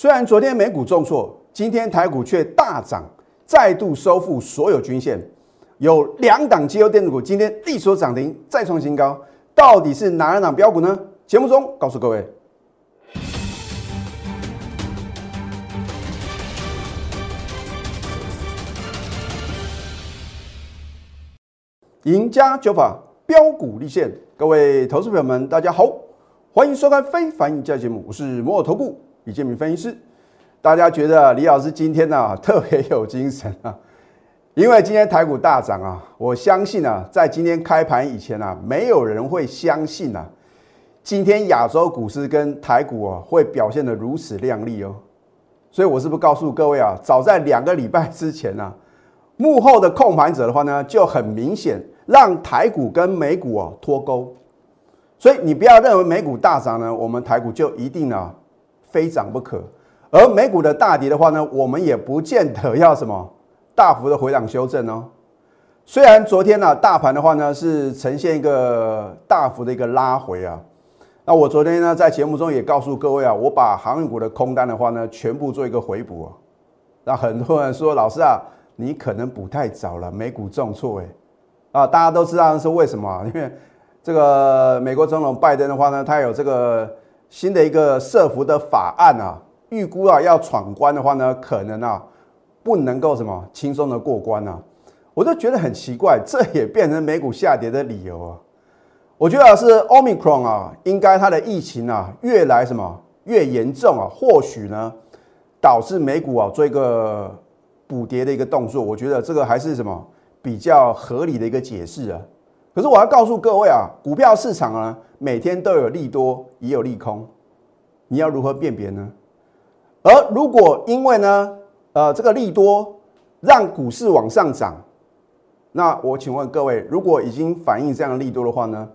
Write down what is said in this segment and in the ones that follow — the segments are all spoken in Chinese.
虽然昨天美股重挫，今天台股却大涨，再度收复所有均线。有两档绩优电子股今天力所涨停，再创新高，到底是哪两档标股呢？节目中告诉各位。赢家九法标股立现，各位投资朋友们，大家好，欢迎收看《非凡赢家》节目，我是摩尔投顾李建明分析师。大家觉得李老师今天呢特别有精神啊？因为今天台股大涨啊！我相信啊，在今天开盘以前啊，没有人会相信啊，今天亚洲股市跟台股啊会表现的如此亮丽哦。所以我是不是告诉各位啊，早在两个礼拜之前呢？幕后的控盘者的话呢，就很明显让台股跟美股啊脱钩，所以你不要认为美股大涨呢，我们台股就一定啊非涨不可。而美股的大跌的话呢，我们也不见得要什么大幅的回档修正哦。虽然昨天呢大盘的话呢是呈现一个大幅的一个拉回啊，那我昨天呢在节目中也告诉各位啊，我把航运股的空单的话呢全部做一个回补啊。那很多人说老师啊。你可能补太早了，美股重挫，哎，啊，大家都知道是为什么？因为这个美国总统拜登的话呢，他有这个新的一个设伏的法案啊，预估啊要闯关的话呢，可能啊不能够什么轻松的过关啊，我都觉得很奇怪，这也变成美股下跌的理由啊。我觉得是 Omicron 啊，应该它的疫情啊越来什么越严重啊，或许呢导致美股啊做一个。补跌的一个动作，我觉得这个还是什么比较合理的一个解释啊。可是我要告诉各位啊，股票市场啊，每天都有利多也有利空，你要如何辨别呢？而如果因为呢，呃，这个利多让股市往上涨，那我请问各位，如果已经反映这样的利多的话呢，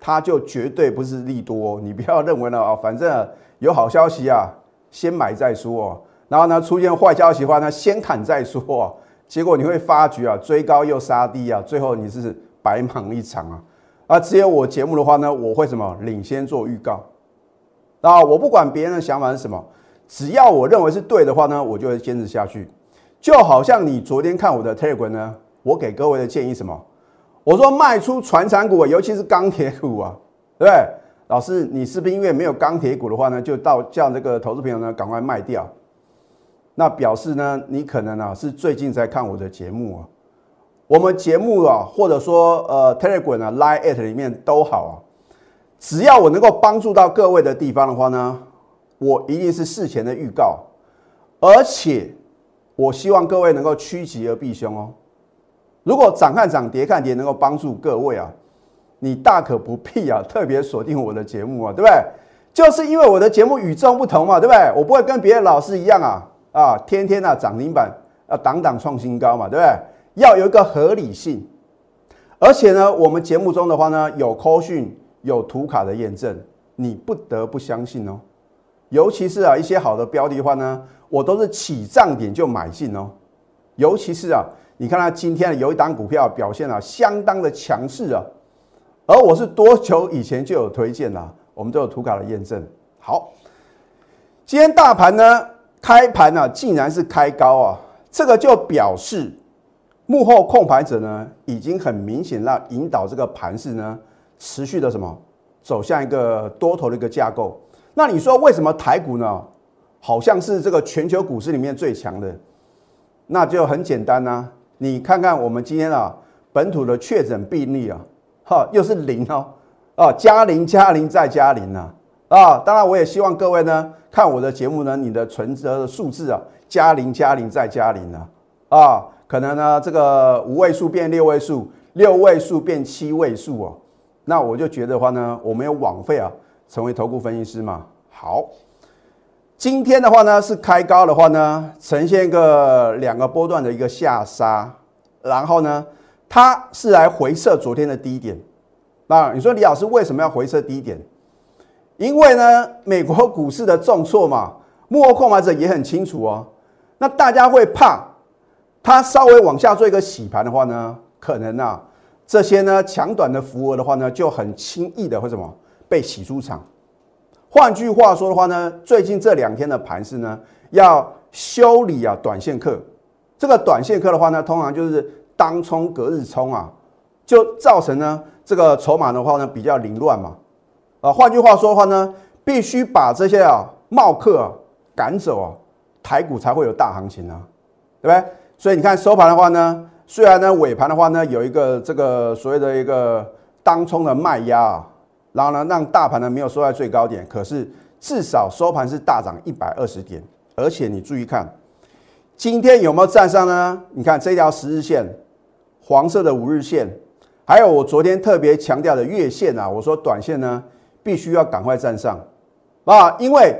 它就绝对不是利多。你不要认为呢啊，反正有好消息啊，先买再说哦。然后呢，出现坏消息的话呢，先砍再说。结果你会发觉啊，追高又杀低啊，最后你是白忙一场啊。啊，只有我节目的话呢，我会什么领先做预告啊？我不管别人的想法是什么，只要我认为是对的话呢，我就会坚持下去。就好像你昨天看我的 Telegram 呢，我给各位的建议什么？我说卖出船产股，尤其是钢铁股啊，对不对？老师，你是不是因为没有钢铁股的话呢，就到叫那个投资朋友呢赶快卖掉？那表示呢，你可能啊是最近在看我的节目啊，我们节目啊，或者说呃 Telegram 啊、Line at 里面都好啊，只要我能够帮助到各位的地方的话呢，我一定是事前的预告，而且我希望各位能够趋吉而避凶哦。如果涨看涨跌看跌能够帮助各位啊，你大可不必啊 特别锁定我的节目啊，对不对？就是因为我的节目与众不同嘛，对不对？我不会跟别的老师一样啊。啊，天天啊涨停板啊，档档创新高嘛，对不对？要有一个合理性，而且呢，我们节目中的话呢，有扣讯、有图卡的验证，你不得不相信哦。尤其是啊，一些好的标的的话呢，我都是起涨点就买进哦。尤其是啊，你看它今天有一档股票表现啊，相当的强势啊，而我是多久以前就有推荐了，我们都有图卡的验证。好，今天大盘呢？开盘呢，竟然是开高啊！这个就表示幕后控盘者呢，已经很明显让引导这个盘势呢，持续的什么走向一个多头的一个架构。那你说为什么台股呢，好像是这个全球股市里面最强的？那就很简单呐，你看看我们今天啊，本土的确诊病例啊，哈，又是零哦，啊，加零加零再加零啊。啊，当然我也希望各位呢看我的节目呢，你的存折的数字啊加零加零再加零啊，啊，可能呢这个五位数变六位数，六位数变七位数哦，那我就觉得话呢，我没有枉费啊成为投顾分析师嘛。好，今天的话呢是开高的话呢，呈现一个两个波段的一个下杀，然后呢它是来回撤昨天的低点。那你说李老师为什么要回撤低点？因为呢，美国股市的重挫嘛，幕后控盘者也很清楚哦。那大家会怕，它稍微往下做一个洗盘的话呢，可能啊，这些呢强短的浮额的话呢，就很轻易的会什么被洗出场，换句话说的话呢，最近这两天的盘势呢，要修理啊短线客。这个短线客的话呢，通常就是当冲隔日冲啊，就造成呢这个筹码的话呢比较凌乱嘛。啊，换句话说的话呢，必须把这些啊冒客啊赶走啊，台股才会有大行情啊，对不对？所以你看收盘的话呢，虽然呢尾盘的话呢有一个这个所谓的一个当冲的卖压啊，然后呢让大盘呢没有收在最高点，可是至少收盘是大涨一百二十点，而且你注意看。今天有没有站上呢？你看这条十日线，黄色的五日线，还有我昨天特别强调的月线啊，我说短线呢必须要赶快站上啊，因为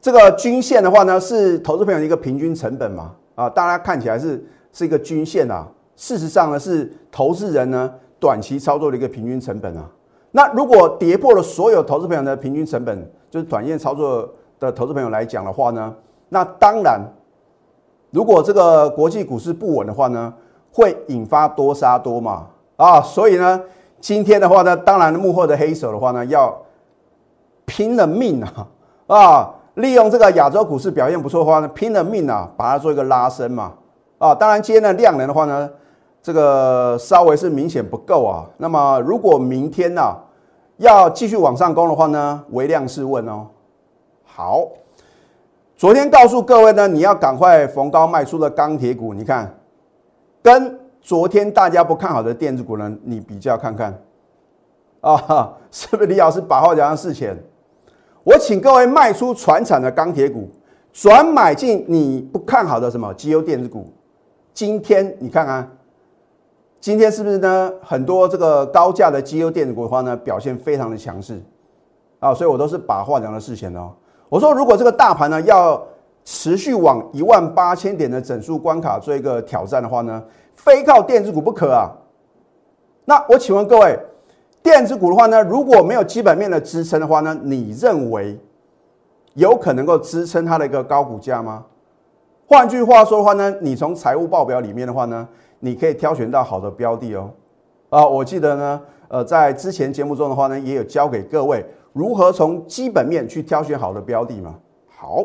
这个均线的话呢是投资朋友的一个平均成本嘛啊，大家看起来是是一个均线啊，事实上呢是投资人呢短期操作的一个平均成本啊。那如果跌破了所有投资朋友的平均成本，就是短线操作的投资朋友来讲的话呢，那当然。如果这个国际股市不稳的话呢，会引发多杀多嘛？啊，所以呢，今天的话呢，当然幕后的黑手的话呢，要拼了命啊啊，利用这个亚洲股市表现不错的话呢，拼了命啊，把它做一个拉升嘛。啊，当然今天的量能的话呢，这个稍微是明显不够啊。那么如果明天呢，要继续往上攻的话呢，微量试问哦。好。昨天告诉各位呢，你要赶快逢高卖出的钢铁股，你看，跟昨天大家不看好的电子股呢，你比较看看，啊，是不是李老师把话讲到事前？我请各位卖出船产的钢铁股，转买进你不看好的什么绩优电子股。今天你看看，今天是不是呢？很多这个高价的绩优电子股的话呢，表现非常的强势啊，所以我都是把话讲到事前哦。我说，如果这个大盘呢要持续往一万八千点的整数关卡做一个挑战的话呢，非靠电子股不可啊。那我请问各位，电子股的话呢，如果没有基本面的支撑的话呢，你认为有可能够支撑它的一个高股价吗？换句话说的话呢，你从财务报表里面的话呢，你可以挑选到好的标的哦。啊，我记得呢，呃，在之前节目中的话呢，也有教给各位。如何从基本面去挑选好的标的嘛？好，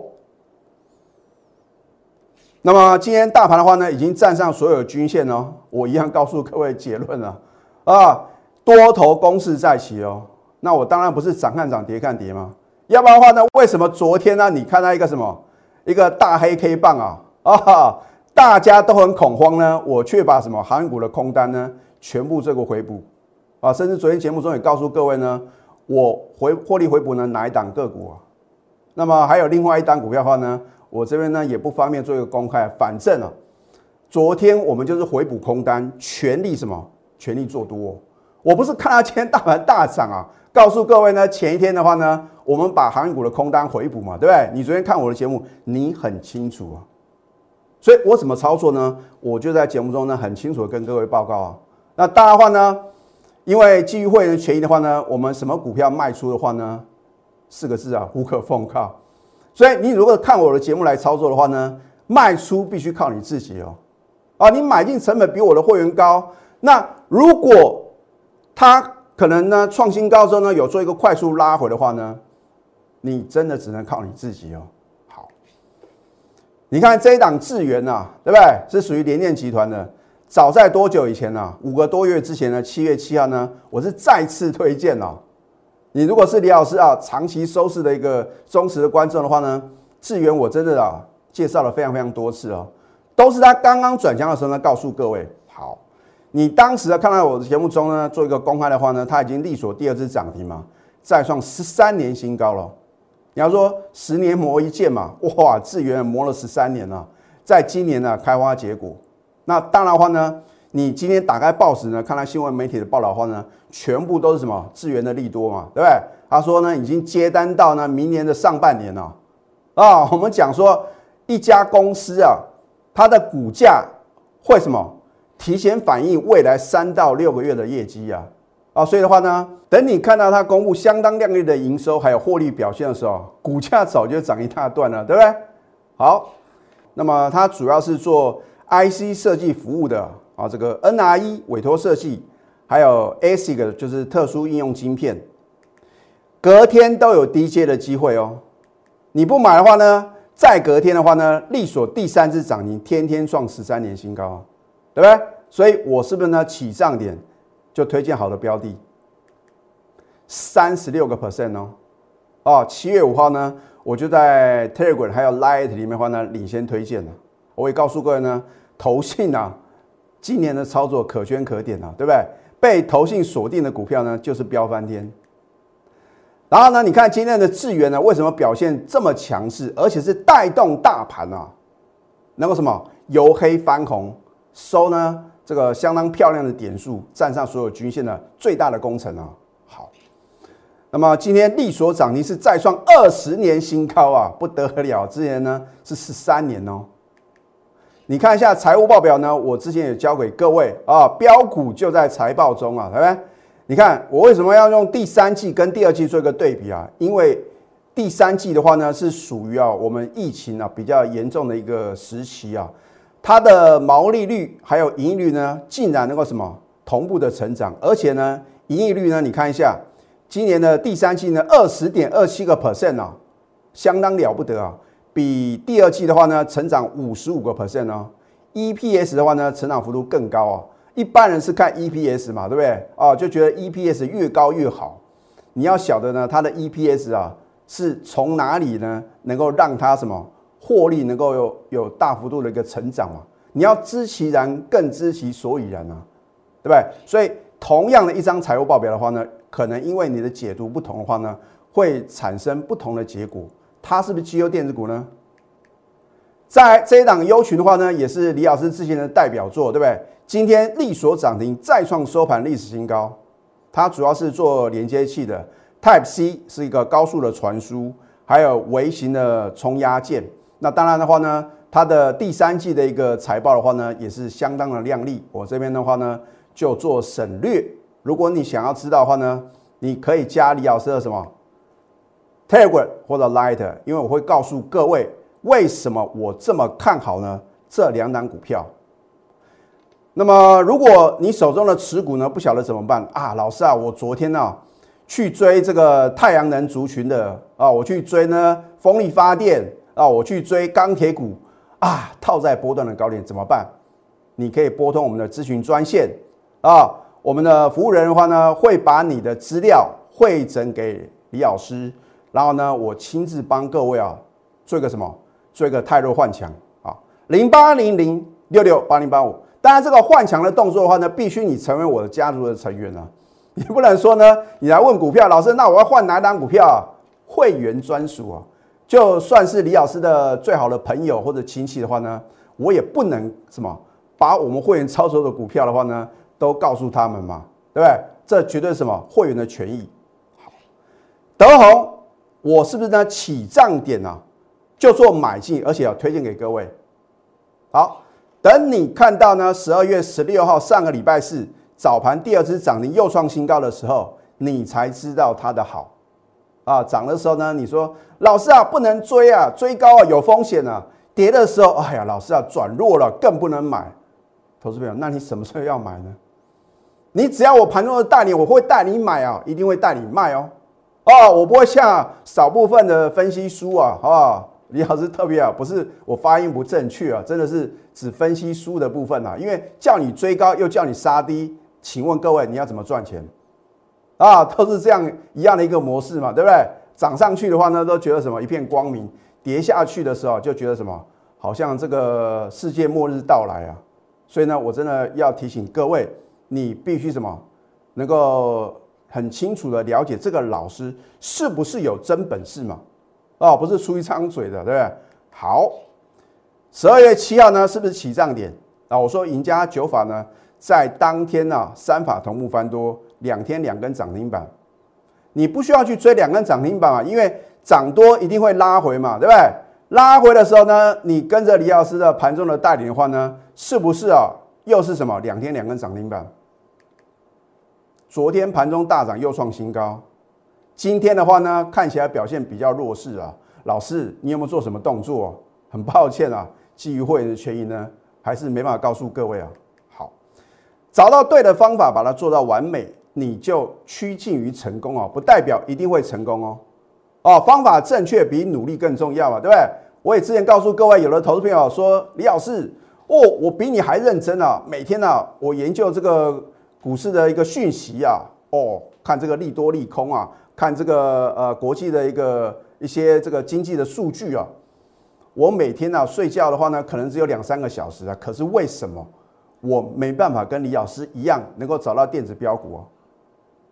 那么今天大盘的话呢，已经站上所有均线哦。我一样告诉各位结论了啊，多头攻势在起哦。那我当然不是涨看涨跌看跌嘛，要不然的话呢，为什么昨天呢？你看到一个什么一个大黑 K 棒啊啊，大家都很恐慌呢，我却把什么韩股的空单呢全部这个回补啊，甚至昨天节目中也告诉各位呢。我回获利回补呢哪一档个股啊？那么还有另外一档股票的话呢，我这边呢也不方便做一个公开。反正啊，昨天我们就是回补空单，全力什么？全力做多。我不是看到今天大盘大涨啊，告诉各位呢，前一天的话呢，我们把航运股的空单回补嘛，对不对？你昨天看我的节目，你很清楚啊。所以我怎么操作呢？我就在节目中呢很清楚的跟各位报告啊。那当然话呢。因为基于会员权益的话呢，我们什么股票卖出的话呢，四个字啊，无可奉靠。所以你如果看我的节目来操作的话呢，卖出必须靠你自己哦。啊，你买进成本比我的会员高，那如果他可能呢创新高之后呢，有做一个快速拉回的话呢，你真的只能靠你自己哦。好，你看这一档智源呐，对不对？是属于联电集团的。早在多久以前呢？五个多月之前呢？七月七号呢？我是再次推荐哦。你如果是李老师啊，长期收视的一个忠实的观众的话呢，智源我真的啊介绍了非常非常多次哦，都是他刚刚转强的时候呢，告诉各位好。你当时啊看到我的节目中呢，做一个公开的话呢，它已经力所第二次涨停嘛，再创十三年新高了。你要说十年磨一剑嘛，哇，智源磨了十三年了，在今年呢开花结果。那当然的话呢，你今天打开报纸呢，看到新闻媒体的报道的话呢，全部都是什么智源的利多嘛，对不对？他说呢，已经接单到呢明年的上半年了。啊，我们讲说一家公司啊，它的股价会什么提前反映未来三到六个月的业绩啊，啊，所以的话呢，等你看到它公布相当亮丽的营收还有获利表现的时候，股价早就涨一大段了，对不对？好，那么它主要是做。IC 设计服务的啊，这个 NRE 委托设计，还有 ASIC 就是特殊应用晶片。隔天都有低阶的机会哦。你不买的话呢，再隔天的话呢，力所第三次涨停，天天创十三年新高，对不对？所以我是不是呢起涨点就推荐好的标的，三十六个 percent 哦。哦，七月五号呢，我就在 Telegram 还有 Light 里面的话呢，领先推荐了。我也告诉各位呢，投信啊，今年的操作可圈可点啊，对不对？被投信锁定的股票呢，就是飙翻天。然后呢，你看今天的智源呢，为什么表现这么强势，而且是带动大盘啊，能够什么由黑翻红，收呢这个相当漂亮的点数，站上所有均线的最大的工程啊。好，那么今天利所涨停是再创二十年新高啊，不得了！之前呢是十三年哦。你看一下财务报表呢，我之前也教给各位啊，标股就在财报中啊，对不对？你看我为什么要用第三季跟第二季做一个对比啊？因为第三季的话呢，是属于啊我们疫情啊比较严重的一个时期啊，它的毛利率还有盈利率呢，竟然能够什么同步的成长，而且呢，盈利率呢，你看一下今年的第三季呢，二十点二七个 percent 啊，相当了不得啊，比第二季的话呢，成长五十五个 percent 哦，EPS 的话呢，成长幅度更高啊。一般人是看 EPS 嘛，对不对？哦，就觉得 EPS 越高越好。你要晓得呢，它的 EPS 啊，是从哪里呢？能够让它什么获利能够有有大幅度的一个成长嘛？你要知其然，更知其所以然啊，对不对？所以同样的一张财务报表的话呢，可能因为你的解读不同的话呢，会产生不同的结果。它是不是绩优电子股呢？在这一档优群的话呢，也是李老师之前的代表作，对不对？今天力所涨停，再创收盘历史新高。它主要是做连接器的，Type C 是一个高速的传输，还有微型的冲压件。那当然的话呢，它的第三季的一个财报的话呢，也是相当的亮丽。我这边的话呢，就做省略。如果你想要知道的话呢，你可以加李老师的什么 Telegram 或者 Lighter，因为我会告诉各位为什么我这么看好呢这两档股票。那么，如果你手中的持股呢，不晓得怎么办啊？老师啊，我昨天呢去追这个太阳能族群的啊，我去追呢风力发电啊，我去追钢铁股啊，套在波段的高点怎么办？你可以拨通我们的咨询专线啊，我们的服务人的话呢，会把你的资料汇整给李老师，然后呢，我亲自帮各位啊做一个什么？做一个泰弱换强啊，零八零零六六八零八五。当然，这个换强的动作的话呢，必须你成为我的家族的成员啊！你不能说呢，你来问股票，老师，那我要换哪档股票啊？会员专属啊！就算是李老师的最好的朋友或者亲戚的话呢，我也不能什么把我们会员操作的股票的话呢，都告诉他们嘛，对不对？这绝对什么会员的权益。好，德宏，我是不是呢？起涨点啊，就做买进，而且要推荐给各位。好。等你看到呢，十二月十六号上个礼拜四早盘第二只涨停又创新高的时候，你才知道它的好啊！涨的时候呢，你说老师啊，不能追啊，追高啊有风险啊！跌的时候，哎呀，老师啊，转弱了更不能买。投资朋友，那你什么时候要买呢？你只要我盘中的带你，我会带你买啊，一定会带你卖哦。哦，我不会像少部分的分析书啊，好不好？李老师特别啊，不是我发音不正确啊，真的是只分析书的部分啊。因为叫你追高又叫你杀低，请问各位你要怎么赚钱啊？都是这样一样的一个模式嘛，对不对？涨上去的话呢，都觉得什么一片光明；跌下去的时候就觉得什么好像这个世界末日到来啊。所以呢，我真的要提醒各位，你必须什么能够很清楚的了解这个老师是不是有真本事嘛？哦，不是出一张嘴的，对不对？好，十二月七号呢，是不是起涨点啊？我说赢家九法呢，在当天呢，三法同步翻多，两天两根涨停板，你不需要去追两根涨停板嘛，因为涨多一定会拉回嘛，对不对？拉回的时候呢，你跟着李老师的盘中的带领的话呢，是不是啊？又是什么？两天两根涨停板，昨天盘中大涨又创新高。今天的话呢，看起来表现比较弱势啊。老师，你有没有做什么动作？很抱歉啊，基于会员的权益呢，还是没办法告诉各位啊。好，找到对的方法，把它做到完美，你就趋近于成功哦，不代表一定会成功哦。哦，方法正确比努力更重要嘛，对不对？我也之前告诉各位，有的投资朋友说，李老师，哦，我比你还认真啊，每天呢，我研究这个股市的一个讯息啊，哦，看这个利多利空啊，看这个呃国际的一个一些这个经济的数据啊，我每天呢睡觉的话呢，可能只有两三个小时啊，可是为什么我没办法跟李老师一样能够找到电子标股哦？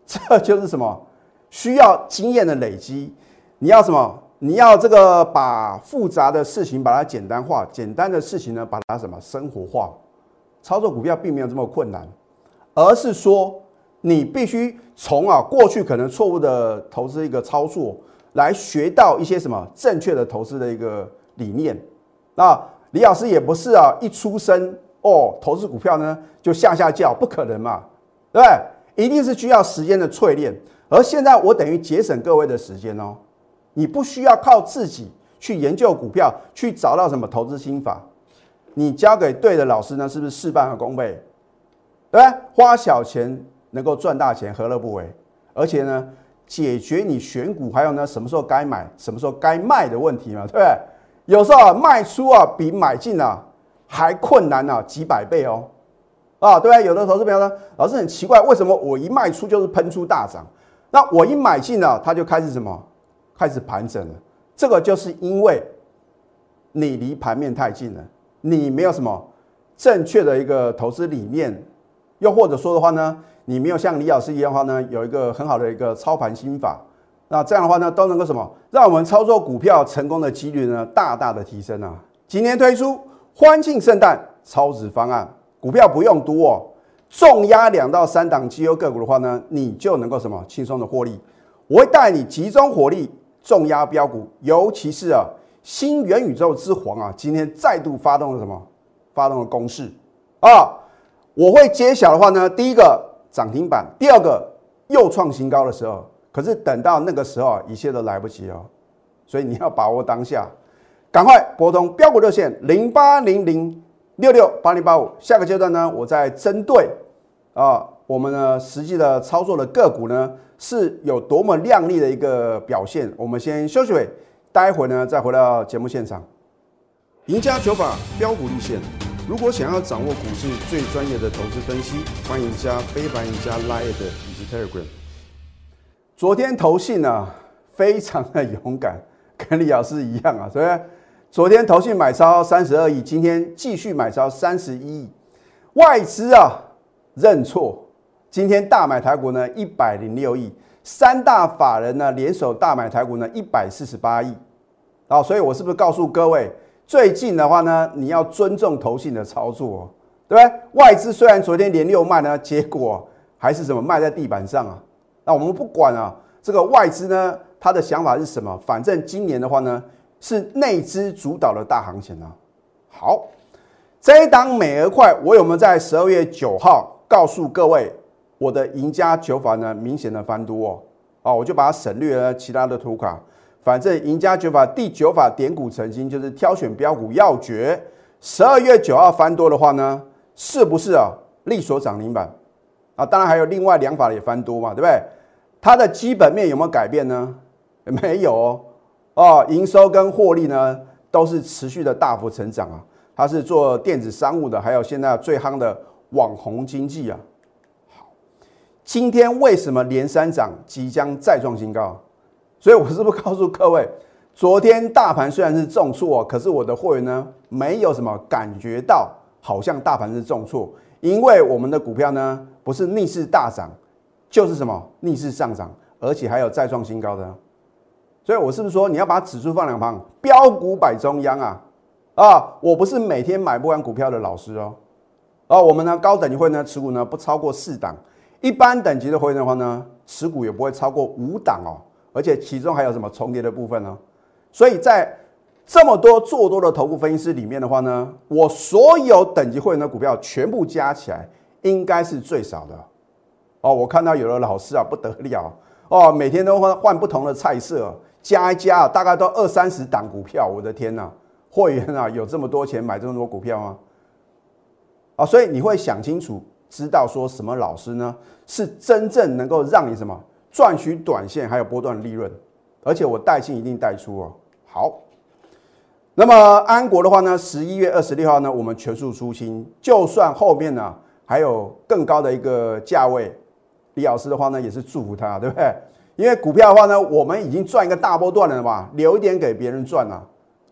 这就是什么需要经验的累积。你要什么？你要这个把复杂的事情把它简单化，简单的事情呢把它什么生活化？操作股票并没有这么困难，而是说你必须从啊过去可能错误的投资一个操作，来学到一些什么正确的投资的一个理念。那李老师也不是啊一出生哦投资股票呢就下下叫，不可能嘛，对不对？一定是需要时间的淬炼。而现在我等于节省各位的时间哦。你不需要靠自己去研究股票，去找到什么投资心法，你交给对的老师呢？是不是事半功倍？对不对？花小钱能够赚大钱，何乐不为？而且呢，解决你选股还有呢什么时候该买、什么时候该卖的问题嘛，对不对？有时候啊，卖出啊比买进啊还困难啊几百倍哦，啊，对不对？有的投资朋友呢，老师很奇怪，为什么我一卖出就是喷出大涨？那我一买进呢，它就开始什么？开始盘整了，这个就是因为你离盘面太近了，你没有什么正确的一个投资理念，又或者说的话呢，你没有像李老师一样的话呢，有一个很好的一个操盘心法，那这样的话呢，都能够什么，让我们操作股票成功的几率呢，大大的提升啊！今年推出欢庆圣诞超值方案，股票不用多哦，重压两到三档绩优个股的话呢，你就能够什么轻松的获利，我会带你集中火力。重压标股，尤其是啊，新元宇宙之皇啊，今天再度发动了什么？发动了攻势啊！我会揭晓的话呢，第一个涨停板，第二个又创新高的时候，可是等到那个时候啊，一切都来不及哦。所以你要把握当下，赶快拨通标股热线零八零零六六八零八五。下个阶段呢，我再针对啊，我们呢实际的操作的个股呢。是有多么亮丽的一个表现。我们先休息会，待会呢再回到节目现场。赢家九法标股立线。如果想要掌握股市最专业的投资分析，欢迎加非凡、加 Line 以及 Telegram。昨天投信呢非常的勇敢，跟李老师一样啊，所以昨天投信买超三十二亿，今天继续买超三十一亿，外资啊认错。今天大买台股呢一百零六亿，三大法人呢联手大买台股呢一百四十八亿，啊，所以我是不是告诉各位，最近的话呢，你要尊重投信的操作，对不对？外资虽然昨天连六卖呢，结果还是什么卖在地板上啊？那我们不管啊，这个外资呢，他的想法是什么？反正今年的话呢，是内资主导的大行情啊。好，这一档美而快，我有没有在十二月九号告诉各位？我的赢家九法呢，明显的翻多哦，啊，我就把它省略了其他的图卡。反正赢家九法第九法点股成金，就是挑选标股要诀。十二月九号翻多的话呢，是不是啊？力所涨停板啊？当然还有另外两法也翻多嘛，对不对？它的基本面有没有改变呢？没有哦，哦，营收跟获利呢都是持续的大幅成长啊。它是做电子商务的，还有现在最夯的网红经济啊。好今天为什么连三涨，即将再创新高？所以我是不是告诉各位，昨天大盘虽然是重挫，可是我的会员呢，没有什么感觉到好像大盘是重挫，因为我们的股票呢，不是逆势大涨，就是什么逆势上涨，而且还有再创新高的。所以我是不是说，你要把指数放两旁，标股摆中央啊？啊，我不是每天买不完股票的老师哦。啊，我们呢高等级会呢持股呢不超过四档。一般等级的会员的话呢，持股也不会超过五档哦，而且其中还有什么重叠的部分呢？所以在这么多做多的头部分析师里面的话呢，我所有等级会员的股票全部加起来应该是最少的哦。我看到有的老师啊不得了哦，每天都换换不同的菜色，加一加大概都二三十档股票，我的天呐，会员啊有这么多钱买这么多股票吗？啊，所以你会想清楚。知道说什么老师呢是真正能够让你什么赚取短线还有波段利润，而且我带进一定带出哦。好，那么安国的话呢，十一月二十六号呢，我们全数出清，就算后面呢还有更高的一个价位，李老师的话呢也是祝福他，对不对？因为股票的话呢，我们已经赚一个大波段了嘛，留一点给别人赚啊。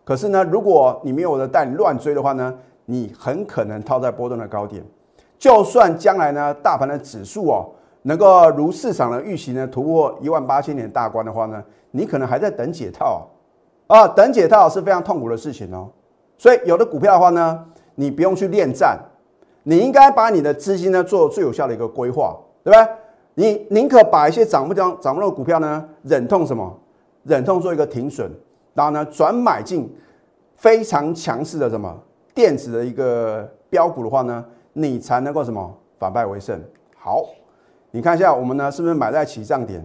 可是呢，如果你没有我的带，你乱追的话呢，你很可能套在波段的高点。就算将来呢，大盘的指数哦，能够如市场的预期呢，突破一万八千点大关的话呢，你可能还在等解套啊，等解套是非常痛苦的事情哦。所以有的股票的话呢，你不用去恋战，你应该把你的资金呢做最有效的一个规划，对不对？你宁可把一些涨不涨、涨不动的股票呢，忍痛什么？忍痛做一个停损，然后呢转买进非常强势的什么电子的一个标股的话呢，你才能够什么反败为胜。好，你看一下我们呢是不是买在起涨点，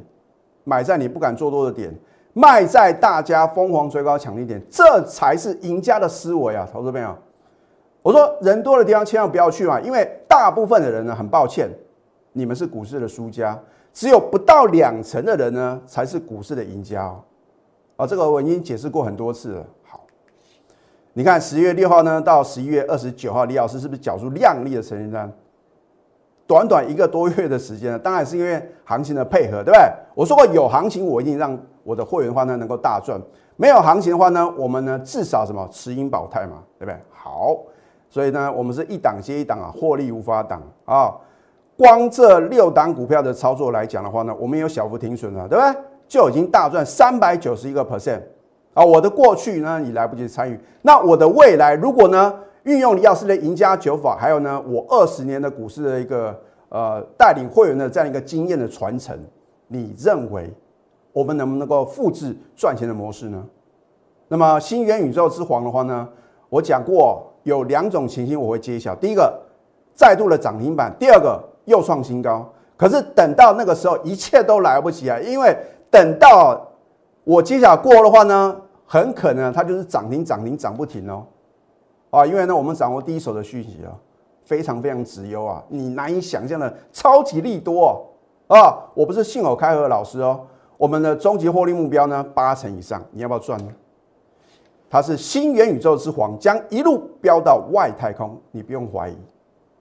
买在你不敢做多的点，卖在大家疯狂追高抢低点，这才是赢家的思维啊！投资朋友，我说人多的地方千万不要去嘛，因为大部分的人呢，很抱歉。你们是股市的输家，只有不到两成的人呢，才是股市的赢家哦。啊，这个我已经解释过很多次了。好，你看十月六号呢，到十一月二十九号，李老师是不是缴出亮丽的成绩单？短短一个多月的时间呢，当然是因为行情的配合，对不对？我说过有行情，我一定让我的会员的话呢能够大赚；没有行情的话呢，我们呢至少什么持盈保泰嘛，对不对？好，所以呢，我们是一档接一档啊，获利无法挡啊。光这六档股票的操作来讲的话呢，我们有小幅停损了，对不对？就已经大赚三百九十一个 percent 啊！我的过去呢，你来不及参与，那我的未来如果呢，运用李老师的赢家九法，还有呢，我二十年的股市的一个呃带领会员的这样一个经验的传承，你认为我们能不能够复制赚钱的模式呢？那么新元宇宙之皇的话呢，我讲过有两种情形我会揭晓，第一个再度的涨停板，第二个。又创新高，可是等到那个时候，一切都来不及啊！因为等到我揭晓过的话呢，很可能它就是涨停、涨停、涨不停哦。啊，因为呢，我们掌握第一手的讯息啊，非常非常直优啊，你难以想象的超级利多啊！我不是信口开河的老师哦，我们的终极获利目标呢，八成以上，你要不要赚呢？它是新元宇宙之皇，将一路飙到外太空，你不用怀疑。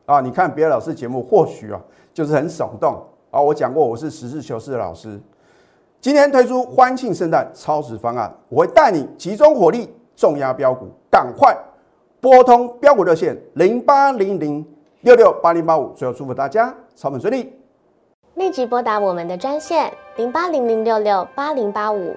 啊，你看别的老师节目，或许啊就是很耸动啊。我讲过，我是实事求是的老师。今天推出欢庆圣诞超值方案，我会带你集中火力重压标股，赶快拨通标股热线零八零零六六八零八五。最后祝福大家操盘顺利，立即拨打我们的专线零八零零六六八零八五。